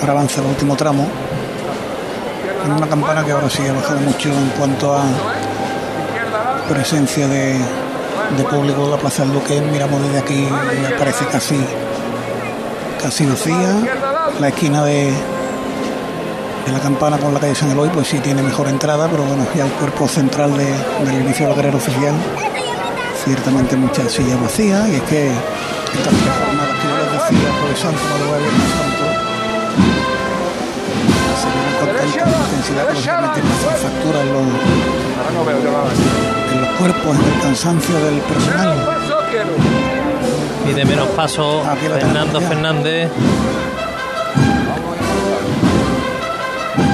Ahora avanza el último tramo. En una campana que ahora sí ha bajado mucho en cuanto a presencia de, público de la Plaza del Duque. Miramos desde aquí y me parece casi casi vacía. La esquina de, de la campana con la calle San Eloy, pues sí tiene mejor entrada, pero bueno, ya el cuerpo central de, del inicio de la carrera oficial, ciertamente muchas sillas vacías, y es que estas jornadas que yo les tanta intensidad que hace factura en los, en los cuerpos, en el cansancio del personal. Y de menos paso Fernando. Fernández.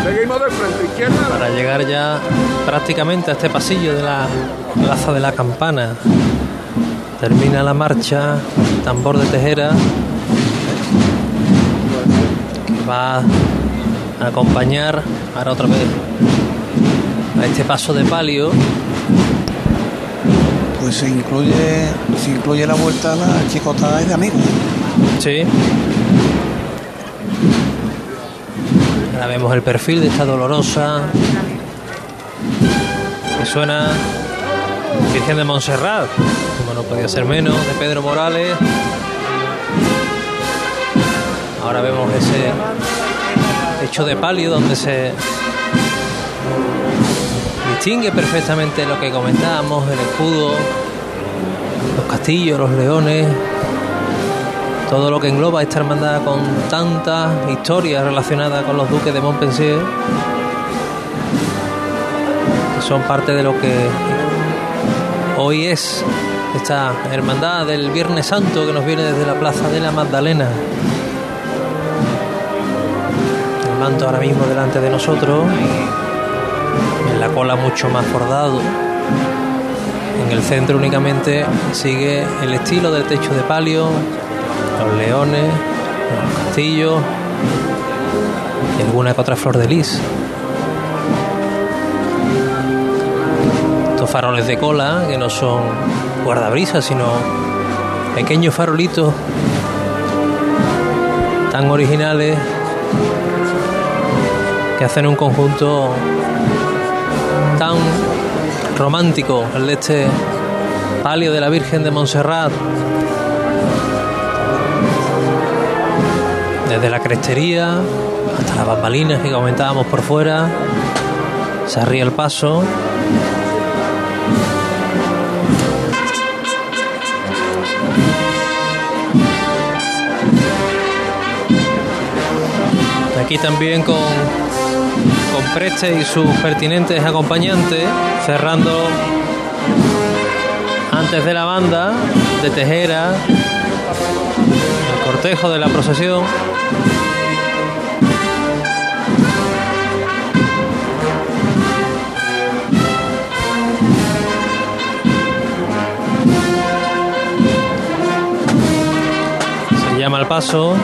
Seguimos de frente, izquierda. para llegar ya prácticamente a este pasillo de la Plaza de la Campana. Termina la marcha, tambor de tejera, que va a acompañar ahora otra vez a este paso de palio. Pues se incluye, se incluye la vuelta a la chicotada de amigos. Sí. Ahora vemos el perfil de esta dolorosa. Que suena Virgen de Montserrat, como no podía ser menos, de Pedro Morales. Ahora vemos ese de palio donde se distingue perfectamente lo que comentábamos, el escudo, los castillos, los leones, todo lo que engloba esta hermandad con tantas historias relacionadas con los duques de Montpensier, son parte de lo que hoy es esta hermandad del Viernes Santo que nos viene desde la Plaza de la Magdalena. Manto ahora mismo delante de nosotros, en la cola mucho más bordado. En el centro únicamente sigue el estilo del techo de palio, los leones, los castillos y alguna que otra flor de lis. Estos faroles de cola que no son guardabrisas, sino pequeños farolitos tan originales que hacen un conjunto tan romántico, el de este palio de la Virgen de Montserrat, desde la crestería hasta las bambalinas que comentábamos por fuera, se arría el paso. Aquí también con, con Preste y sus pertinentes acompañantes, cerrando antes de la banda de Tejera, el cortejo de la procesión. Se llama al paso.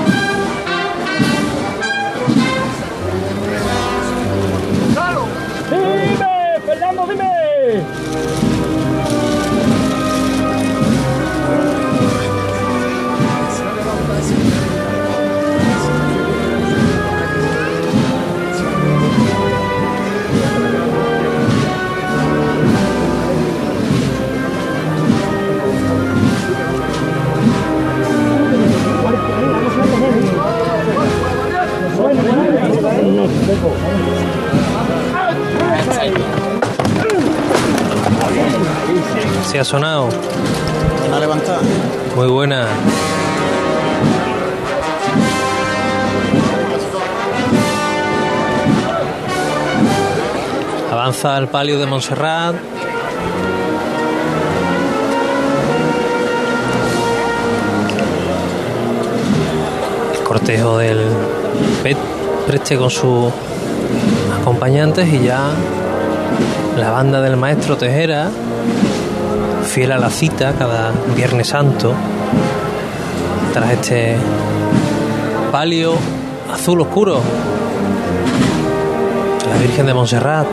Ha sonado. Una levantada. Muy buena. Avanza el palio de Montserrat. El cortejo del Pet Preste con sus acompañantes y ya la banda del maestro Tejera fiel a la cita cada Viernes Santo, tras este palio azul oscuro, la Virgen de Montserrat.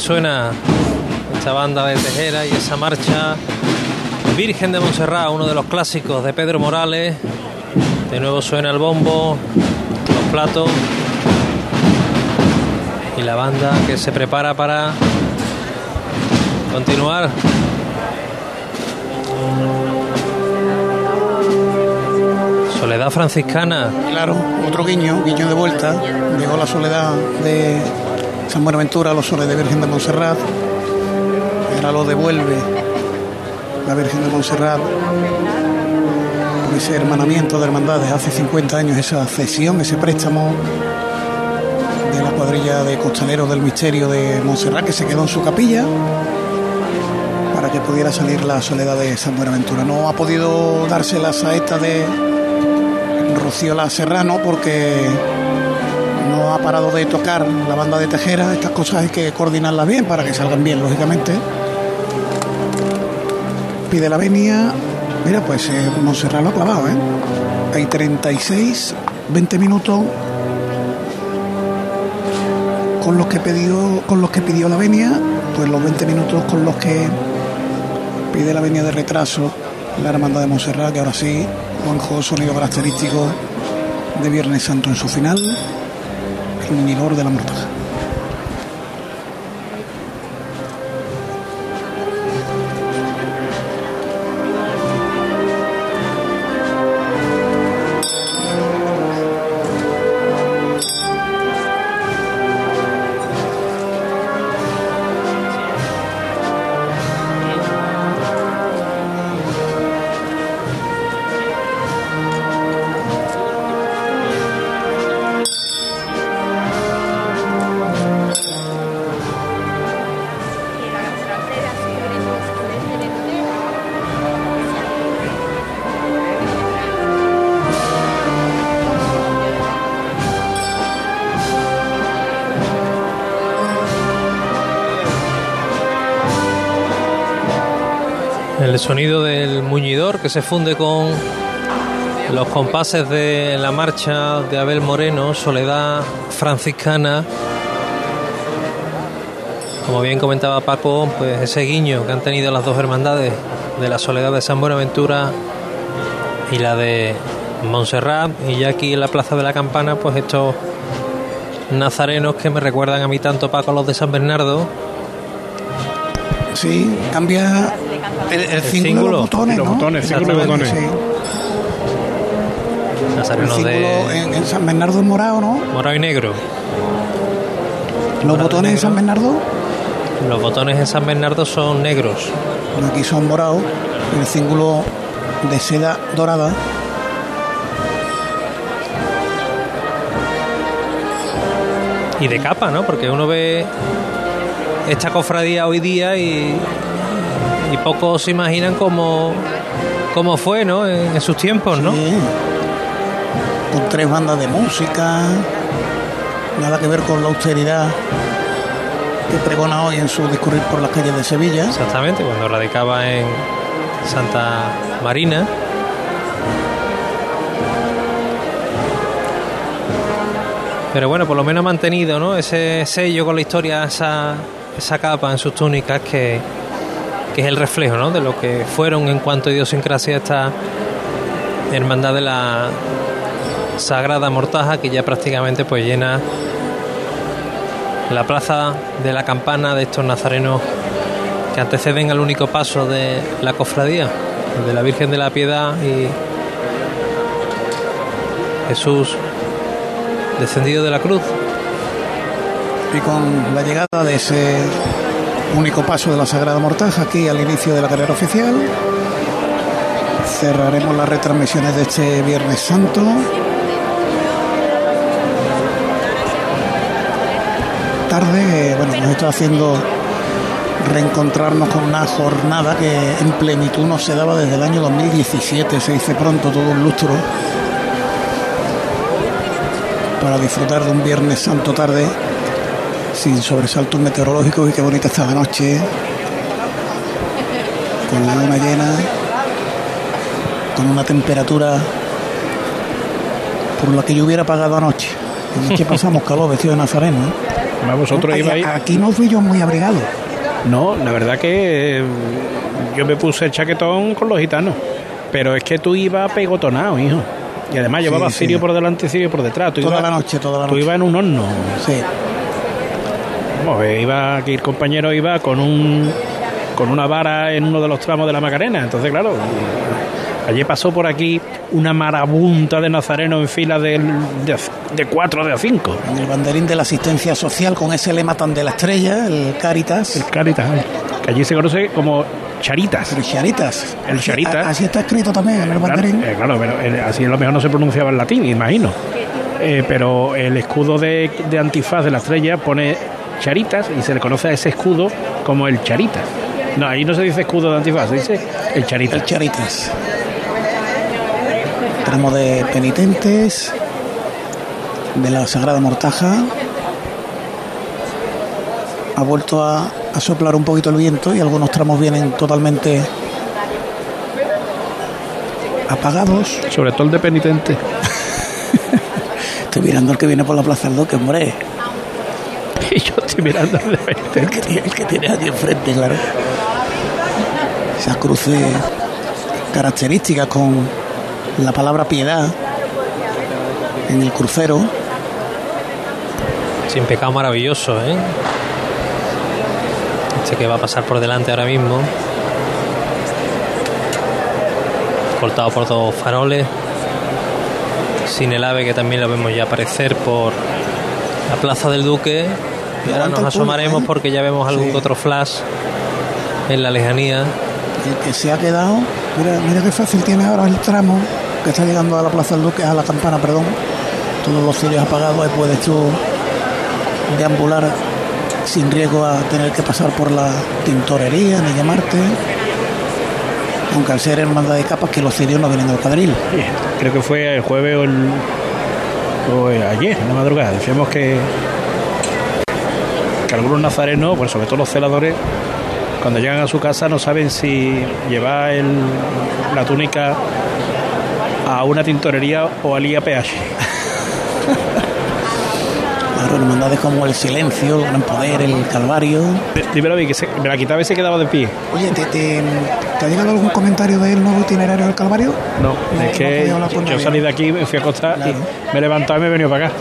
Suena esta banda de Tejera y esa marcha Virgen de Montserrat, uno de los clásicos de Pedro Morales. De nuevo suena el bombo, los platos y la banda que se prepara para continuar. Soledad franciscana. Claro, otro guiño, guiño de vuelta. Llegó la soledad de San Buenaventura, los soles de Virgen de Montserrat. Ahora lo devuelve la Virgen de Montserrat ese hermanamiento de hermandades hace 50 años, esa cesión, ese préstamo de la cuadrilla de costaleros del misterio de Montserrat que se quedó en su capilla para que pudiera salir la soledad de San Buenaventura. No ha podido darse la saeta de Rocío La Serrano porque no ha parado de tocar la banda de Tejera. Estas cosas hay que coordinarlas bien para que salgan bien, lógicamente. Pide la venia. Mira, pues eh, lo ha clavado, ¿eh? Hay 36, 20 minutos con los que pidió, con los que pidió la venia, pues los 20 minutos con los que pide la venia de retraso la hermandad de Montserrat, que ahora sí, Juanjo, sonido característico de Viernes Santo en su final, el minor de la mortaja. Sonido del muñidor que se funde con los compases de la marcha de Abel Moreno, Soledad Franciscana. Como bien comentaba Paco, pues ese guiño que han tenido las dos hermandades de la Soledad de San Buenaventura y la de Montserrat, y ya aquí en la Plaza de la Campana, pues estos nazarenos que me recuerdan a mí tanto Paco los de San Bernardo. Sí, cambia el, el, los botones, Los ¿no? botones, y sí. El de en, en San Bernardo es morado, ¿no? morado y negro. Los Morado botones en. San Bernardo, Los botones en San Bernardo son negros. aquí son morados. El cíngulo de seda dorada. y de capa, ¿no? Porque uno ve esta cofradía hoy día y, y pocos se imaginan cómo, cómo fue, ¿no? En, en sus tiempos, ¿no? Sí. Con tres bandas de música. Nada que ver con la austeridad que pregona hoy en su discurrir por las calles de Sevilla. Exactamente, cuando radicaba en Santa Marina. Pero bueno, por lo menos ha mantenido, ¿no? Ese sello con la historia, esa, esa capa en sus túnicas que, que es el reflejo, ¿no? De lo que fueron en cuanto a idiosincrasia esta hermandad de la Sagrada Mortaja que ya prácticamente pues llena la plaza de la campana de estos nazarenos que anteceden al único paso de la cofradía, de la Virgen de la Piedad y Jesús descendido de la cruz. Y con la llegada de ese único paso de la Sagrada Mortaja aquí al inicio de la carrera oficial, cerraremos las retransmisiones de este Viernes Santo. Tarde, bueno, nos está haciendo reencontrarnos con una jornada que en plenitud no se daba desde el año 2017, se dice pronto, todo un lustro, para disfrutar de un Viernes Santo tarde sin sobresaltos meteorológicos y qué bonita está la noche, con la luna llena, con una temperatura por la que yo hubiera pagado anoche. Anoche pasamos calor vestido de nazareno, ¿eh? Vosotros Ay, ibais. Aquí no fui yo muy abrigado. No, la verdad que eh, yo me puse el chaquetón con los gitanos. Pero es que tú ibas pegotonado, hijo. Y además llevabas sí. cirio por delante y cirio por detrás. Tú Toda la noche, toda la Tú noche. ibas en un horno. Sí. Vamos, eh, iba, aquí el compañero iba con un con una vara en uno de los tramos de la Macarena. Entonces, claro, ayer pasó por aquí una marabunta de nazarenos en fila del- de, de cuatro de a cinco. En el banderín de la asistencia social con ese lema tan de la estrella, el Caritas. Caritas, que allí se conoce como charitas. Pero Charitas. El Charitas. Así está escrito también en el banderín. eh, claro, pero eh, así a lo mejor no se pronunciaba en latín, imagino. Eh, pero el escudo de, de antifaz de la estrella pone charitas y se le conoce a ese escudo como el charita. No, ahí no se dice escudo de antifaz, se dice el charita. El Charitas. Tramo de penitentes de la Sagrada Mortaja. Ha vuelto a, a soplar un poquito el viento y algunos tramos vienen totalmente apagados. Sobre todo el de penitente. Estoy mirando el que viene por la Plaza del Duque, hombre. Y yo estoy mirando el de penitente. El que, tiene- el que aquí enfrente, claro. Esas cruces características con la palabra piedad en el crucero. Sin pecado maravilloso, ¿eh? Este que va a pasar por delante ahora mismo. Cortado por dos faroles. Sin el ave que también lo vemos ya aparecer por la Plaza del Duque. Y ahora nos asomaremos ¿eh? porque ya vemos algún Sí. otro flash en la lejanía. El que se ha quedado, mira, mira qué fácil tiene ahora el tramo que está llegando a la Plaza del Duque, a la campana, perdón. Todos los cirios apagados, ahí puedes tú deambular sin riesgo a tener que pasar por la tintorería ni llamarte. Aunque al ser hermandad de capas que los cirios no vienen del cuadril. Creo que fue el jueves o, el, o ayer, en la madrugada. Decíamos que, que algunos nazarenos, pues sobre todo los celadores, cuando llegan a su casa no saben si llevar el, la túnica a una tintorería o al IAPH. Claro, hermandades como el silencio, el gran poder, el calvario. Dímelo a mí, que se- me la quitaba y se quedaba de pie. Oye, ¿te, te, te ha llegado algún comentario del nuevo itinerario del calvario? No, No, es que yo salí de aquí, me fui a acostar Claro. y me he levantado y me he venido para acá.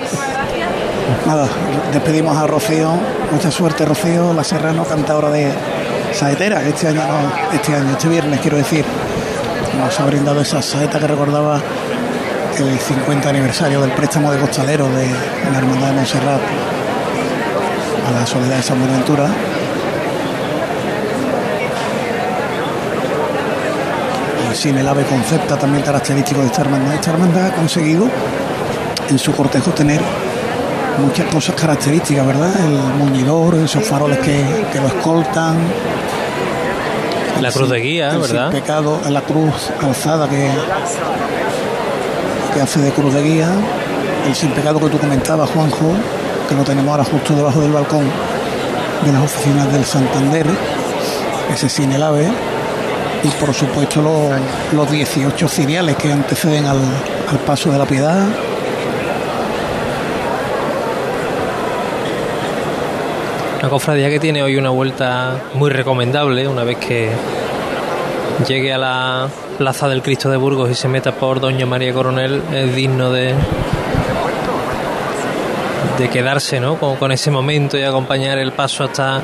Nada, despedimos a Rocío. Mucha suerte, Rocío, la Serrano, cantadora de saetera. Este año, no, este año, este viernes, quiero decir, nos ha brindado esa saeta que recordaba el 50 aniversario del préstamo de costalero de la Hermandad de Montserrat a la Soledad de San Buenaventura. El cine el ave concepta también característico de esta hermandad. Esta hermandad ha conseguido en su cortejo tener muchas cosas características, ¿verdad? El muñidor, esos faroles que, que lo escoltan. La cruz de guía, el ¿verdad? sin pecado, la cruz alzada que, que hace de cruz de guía. El sin pecado que tú comentabas, Juanjo, que lo tenemos ahora justo debajo del balcón de las oficinas del Santander. Ese sin el ave. Y por supuesto los, los 18 ciriales que anteceden al, al paso de la piedad. Una cofradía que tiene hoy una vuelta muy recomendable una vez que llegue a la Plaza del Cristo de Burgos y se meta por Doña María Coronel es digno de de quedarse ¿no? con, con ese momento y acompañar el paso hasta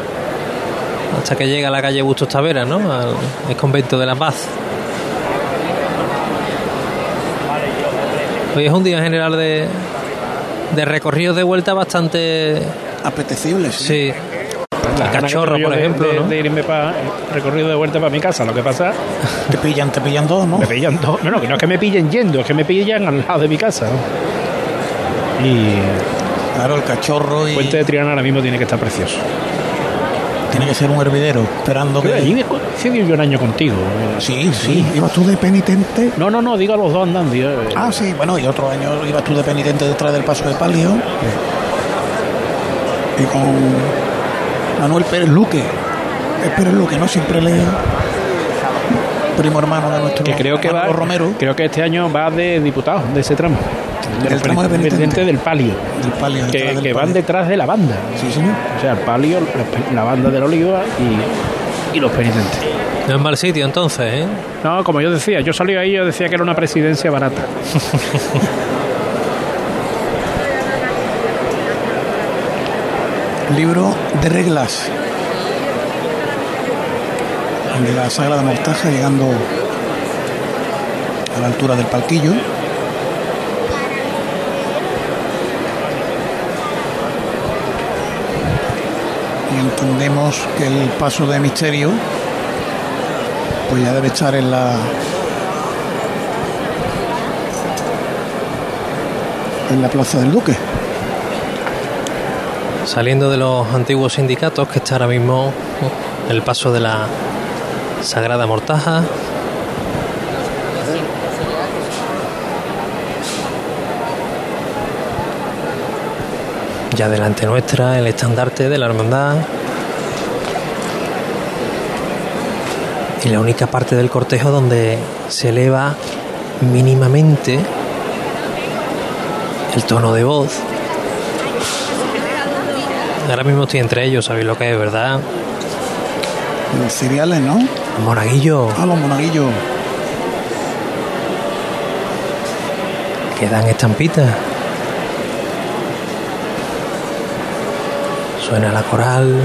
hasta que llega a la calle Bustos Tavera, ¿no? al, al convento de la Paz. Hoy es un día en general de, de recorridos de vuelta bastante Apetecibles. Sí. La El cachorro, yo por ejemplo, de, ¿no? de irme para recorrido de vuelta para mi casa. Lo que pasa, Te pillan, te pillan dos, ¿no? me pillan dos. No, no, que no es que me pillen yendo, es que me pillan al lado de mi casa. ¿no? Y Claro, el cachorro y Puente de Triana ahora mismo tiene que estar precioso. tiene que ser un hervidero esperando allí que... sí viví un año contigo. Sí, sí. ¿Ibas tú de penitente? No, no, no, digo a los dos andando. yo, eh, Ah, sí. Bueno, y otro año ibas tú de penitente detrás del paso de palio. Y con Manuel Pérez Luque. Es Pérez Luque, ¿no? Siempre le... Primo hermano de nuestro que creo que va, Romero. creo que este año va de diputado de ese tramo. de Del tramo de penitente. del palio, Del palio. que, del que van detrás de la banda. Sí, señor. O sea, el palio, la, la banda del oliva y, y los penitentes. No es mal sitio entonces, ¿eh? No, como yo decía, yo salí ahí, yo decía que era una presidencia barata. Libro de reglas. De la Sagrada Mortaja, llegando a la altura del palquillo. Y entendemos que el paso de misterio pues ya debe estar en la en la plaza del Duque. Saliendo de los antiguos sindicatos, que está ahora mismo el paso de la Sagrada Mortaja. Ya delante nuestra, el estandarte de la hermandad. Y la única parte del cortejo donde se eleva mínimamente el tono de voz. Ahora mismo estoy entre ellos, sabéis lo que es, ¿verdad? Los cereales, ¿no? Monaguillo, A los monaguillos. que dan estampitas. Suena la coral.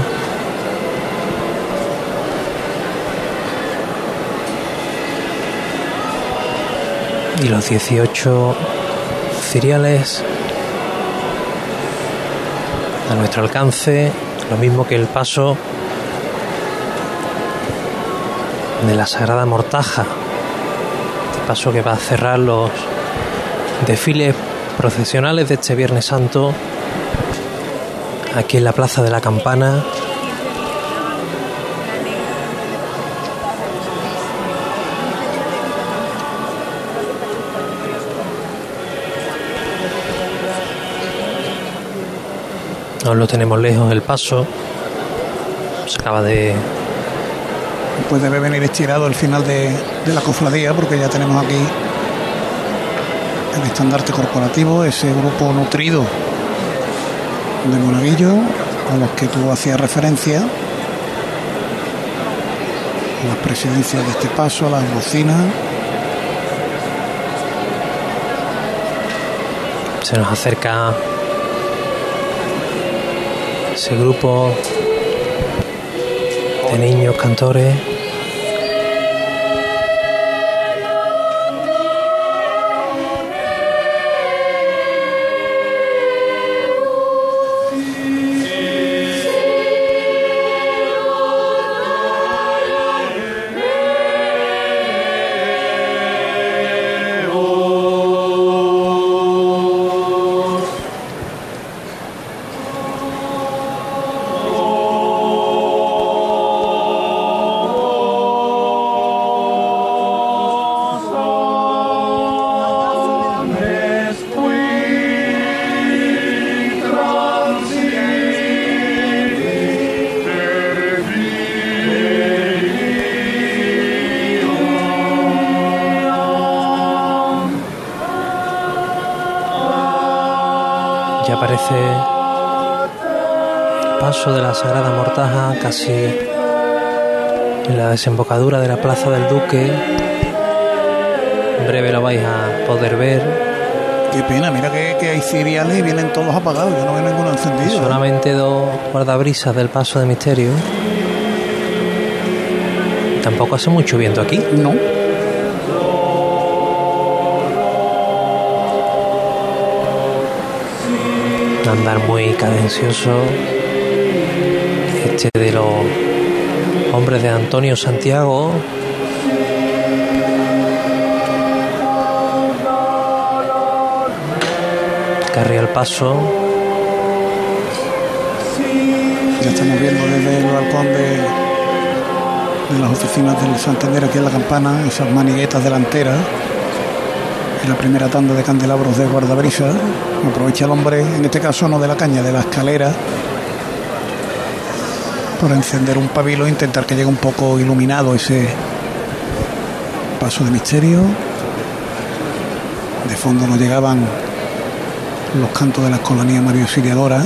Y los 18 ciriales a nuestro alcance, lo mismo que el paso de la Sagrada Mortaja, este paso que va a cerrar los desfiles procesionales de este Viernes Santo aquí en la Plaza de la Campana. Aún lo tenemos lejos el paso. Se acaba de Pues debe venir estirado el final de, de la cofradía, porque ya tenemos aquí el estandarte corporativo, ese grupo nutrido de monaguillos a los que tú hacías referencia. Las presidencias de este paso, las bocinas. se nos acerca ese grupo de niños cantores. Paso de la Sagrada Mortaja casi en la desembocadura de la Plaza del Duque. En breve lo vais a poder ver. Qué pena, mira que, que hay ciriales y vienen todos apagados, yo no veo ninguno encendido. ¿eh? Solamente dos guardabrisas del paso de misterio. Tampoco hace mucho viento aquí. No. andar muy cadencioso. De los hombres de Antonio Santiago. Carri al paso. Ya estamos viendo desde el balcón de, de las oficinas del Santander aquí en la campana, esas maniguetas delanteras. Y la primera tanda de candelabros de guardabrisa. Aprovecha el hombre, en este caso no de la caña, de la escalera, por encender un pabilo e intentar que llegue un poco iluminado ese paso de misterio. De fondo nos llegaban los cantos de la escolanía Mario Auxiliadora.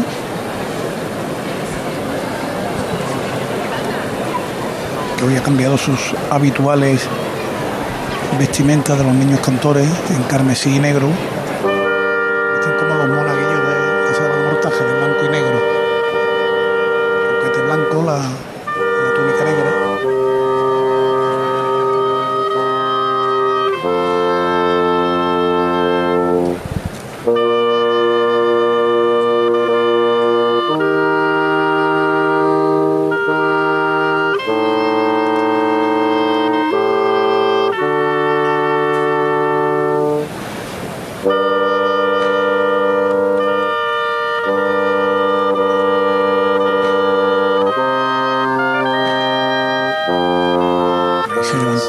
Que hoy ha cambiado sus habituales vestimentas de los niños cantores en carmesí y negro.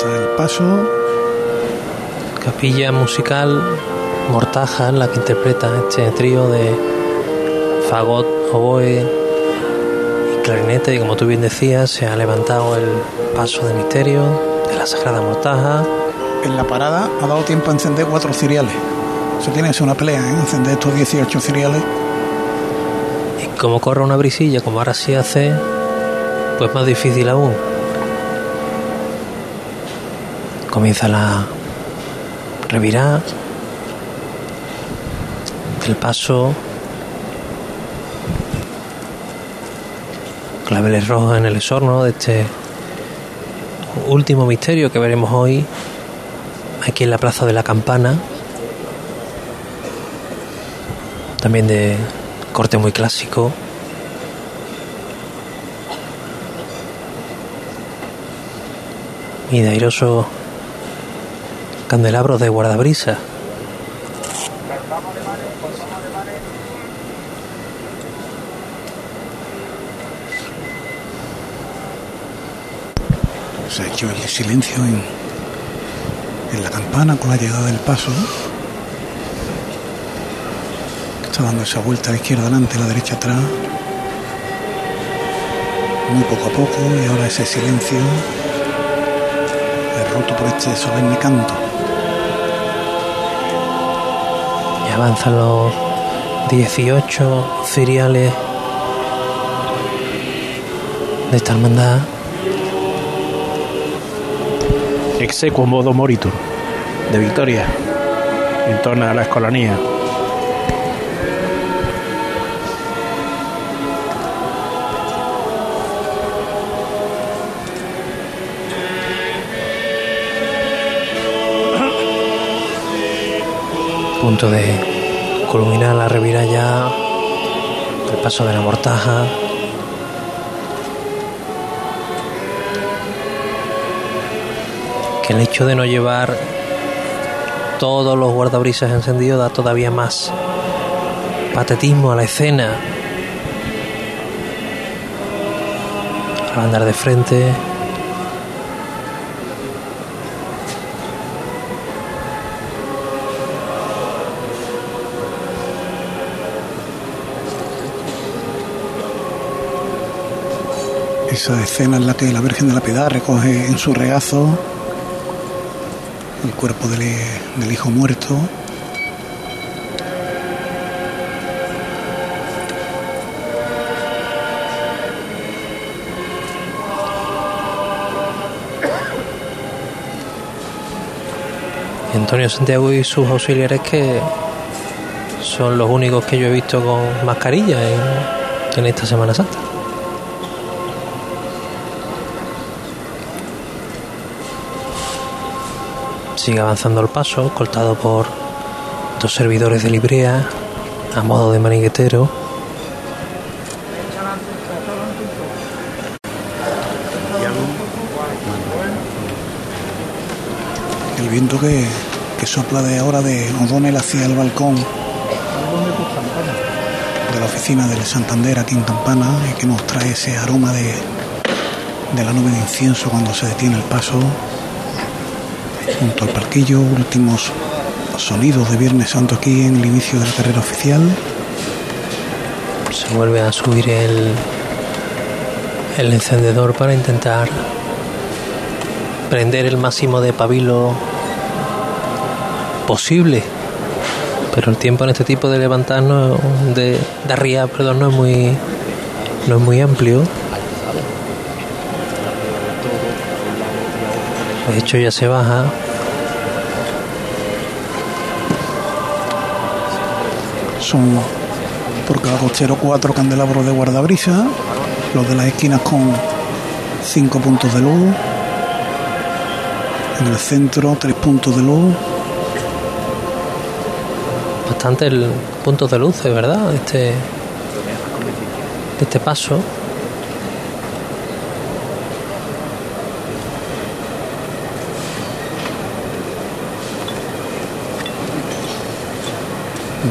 Se el paso. Capilla musical Mortaja, la que interpreta este trío de fagot, oboe y clarinete. Y como tú bien decías, se ha levantado el paso de misterio de la Sagrada Mortaja. En la parada ha dado tiempo a encender cuatro ciriales. Eso tiene que ser una pelea, ¿eh? Encender estos 18 ciriales. Y como corre una brisilla, como ahora sí hace, pues más difícil aún. Comienza la revirada del paso. Claveles rojos en el esorno de este último misterio que veremos hoy aquí en la Plaza de la Campana. También de corte muy clásico. Y de airoso candelabros de guardabrisa. Se ha hecho el silencio en, en la campana con la llegada del paso. Está dando esa vuelta a la izquierda adelante, a la derecha atrás. Muy poco a poco y ahora ese silencio es roto por este solemne canto. Avanzan los 18 ciriales de esta hermandad. Exequo modo moritur de Victoria en torno a la escolanía. De culminar la reviralla, el paso de la mortaja. Que el hecho de no llevar todos los guardabrisas encendidos da todavía más patetismo a la escena. Al andar de frente, Esa escena en la que la Virgen de la Piedad recoge en su regazo el cuerpo del, del hijo muerto. Antonio Santiago y sus auxiliares que son los únicos que yo he visto con mascarilla en, en esta Semana Santa. Sigue avanzando el paso, escoltado por dos servidores de librea a modo de maniguetero. El viento que, que sopla de ahora de O'Donnell hacia el balcón de la oficina del Santander aquí en Campana y que nos trae ese aroma de, de la nube de incienso cuando se detiene el paso junto al parquillo, últimos sonidos de Viernes Santo aquí en el inicio de la carrera oficial. Se vuelve a subir el, el encendedor para intentar prender el máximo de pabilo posible. pero el tiempo en este tipo de levantarnos de, de perdón no es muy no es muy amplio de hecho ya se baja Son por cada cochero cuatro candelabros de guardabrisa, los de las esquinas con cinco puntos de luz, en el centro tres puntos de luz, bastante el punto de luz, ¿verdad? Este, este paso.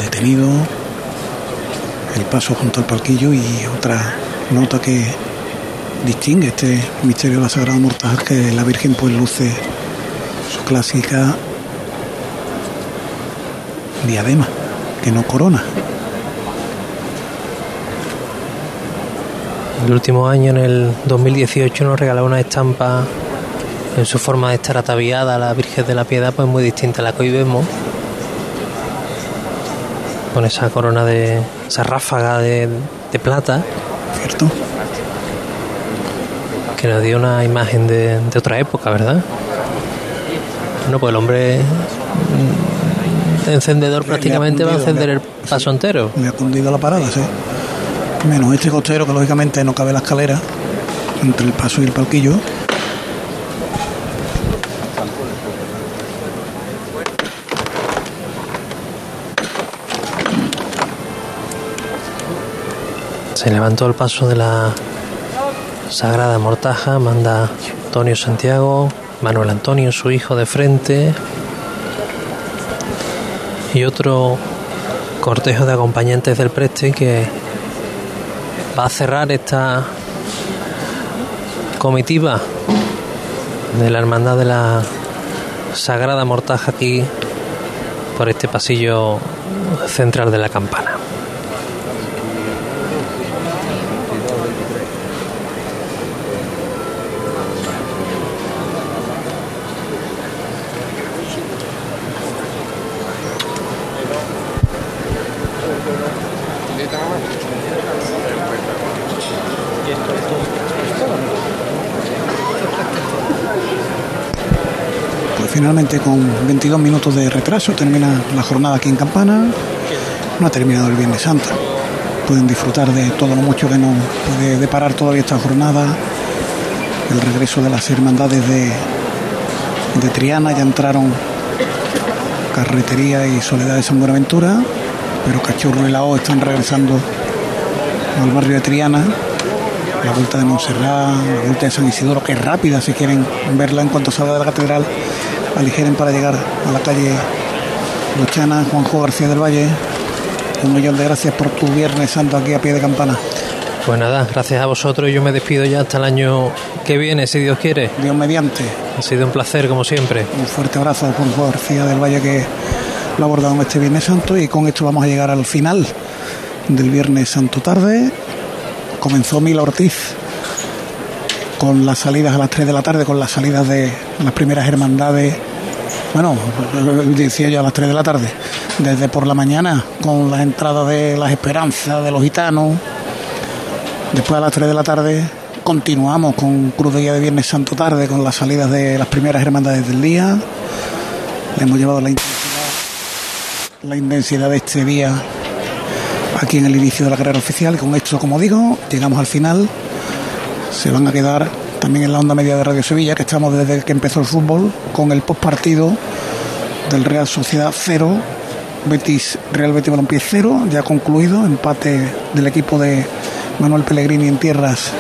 Detenido el paso junto al palquillo y otra nota que distingue este misterio de la Sagrada Mortaja que la Virgen pues luce su clásica diadema que no corona El último año, en el 2018, nos regaló una estampa en su forma de estar ataviada la Virgen de la Piedad, pues muy distinta a la que hoy vemos. Con esa corona de. esa ráfaga de, de plata. ¿cierto? que nos dio una imagen de, de otra época, ¿verdad? Bueno, pues el hombre encendedor prácticamente va a encender el paso entero. Me ha cundido la parada, sí. Menos este costero que lógicamente no cabe la escalera entre el paso y el palquillo. Se levantó el paso de la Sagrada Mortaja, manda Antonio Santiago, Manuel Antonio, su hijo de frente, y otro cortejo de acompañantes del preste que va a cerrar esta comitiva de la Hermandad de la Sagrada Mortaja aquí por este pasillo central de la campana. Finalmente con 22 minutos de retraso termina la jornada aquí en Campana. No ha terminado el Viernes Santo. Pueden disfrutar de todo lo mucho que nos puede deparar todavía esta jornada. El regreso de las hermandades de, de Triana. Ya entraron Carretería y Soledad de San Buenaventura. Pero Cachorro y la O están regresando al barrio de Triana. La vuelta de Montserrat, la vuelta de San Isidoro, que es rápida si quieren verla en cuanto salga de la catedral aligeren para llegar a la calle Luchana, Juanjo García del Valle. Un millón de gracias por tu Viernes Santo aquí a pie de campana. Pues nada, gracias a vosotros. Yo me despido ya hasta el año que viene, si Dios quiere. Dios mediante. Ha sido un placer, como siempre. Un fuerte abrazo a Juanjo García del Valle que lo ha abordado en este Viernes Santo y con esto vamos a llegar al final del Viernes Santo tarde. Comenzó Mila Ortiz con las salidas a las 3 de la tarde, con las salidas de las primeras hermandades. Bueno, decía yo a las 3 de la tarde, desde por la mañana, con las entradas de las esperanzas de los gitanos. Después a las 3 de la tarde continuamos con Cruz de Guía de Viernes Santo tarde, con las salidas de las primeras hermandades del día. Le hemos llevado la intensidad, la intensidad de este día aquí en el inicio de la carrera oficial. Con esto, como digo, llegamos al final. Se van a quedar también en la onda media de Radio Sevilla, que estamos desde que empezó el fútbol, con el postpartido del Real Sociedad 0, Betis, Real Betis Balompié 0, ya concluido, empate del equipo de Manuel Pellegrini en tierras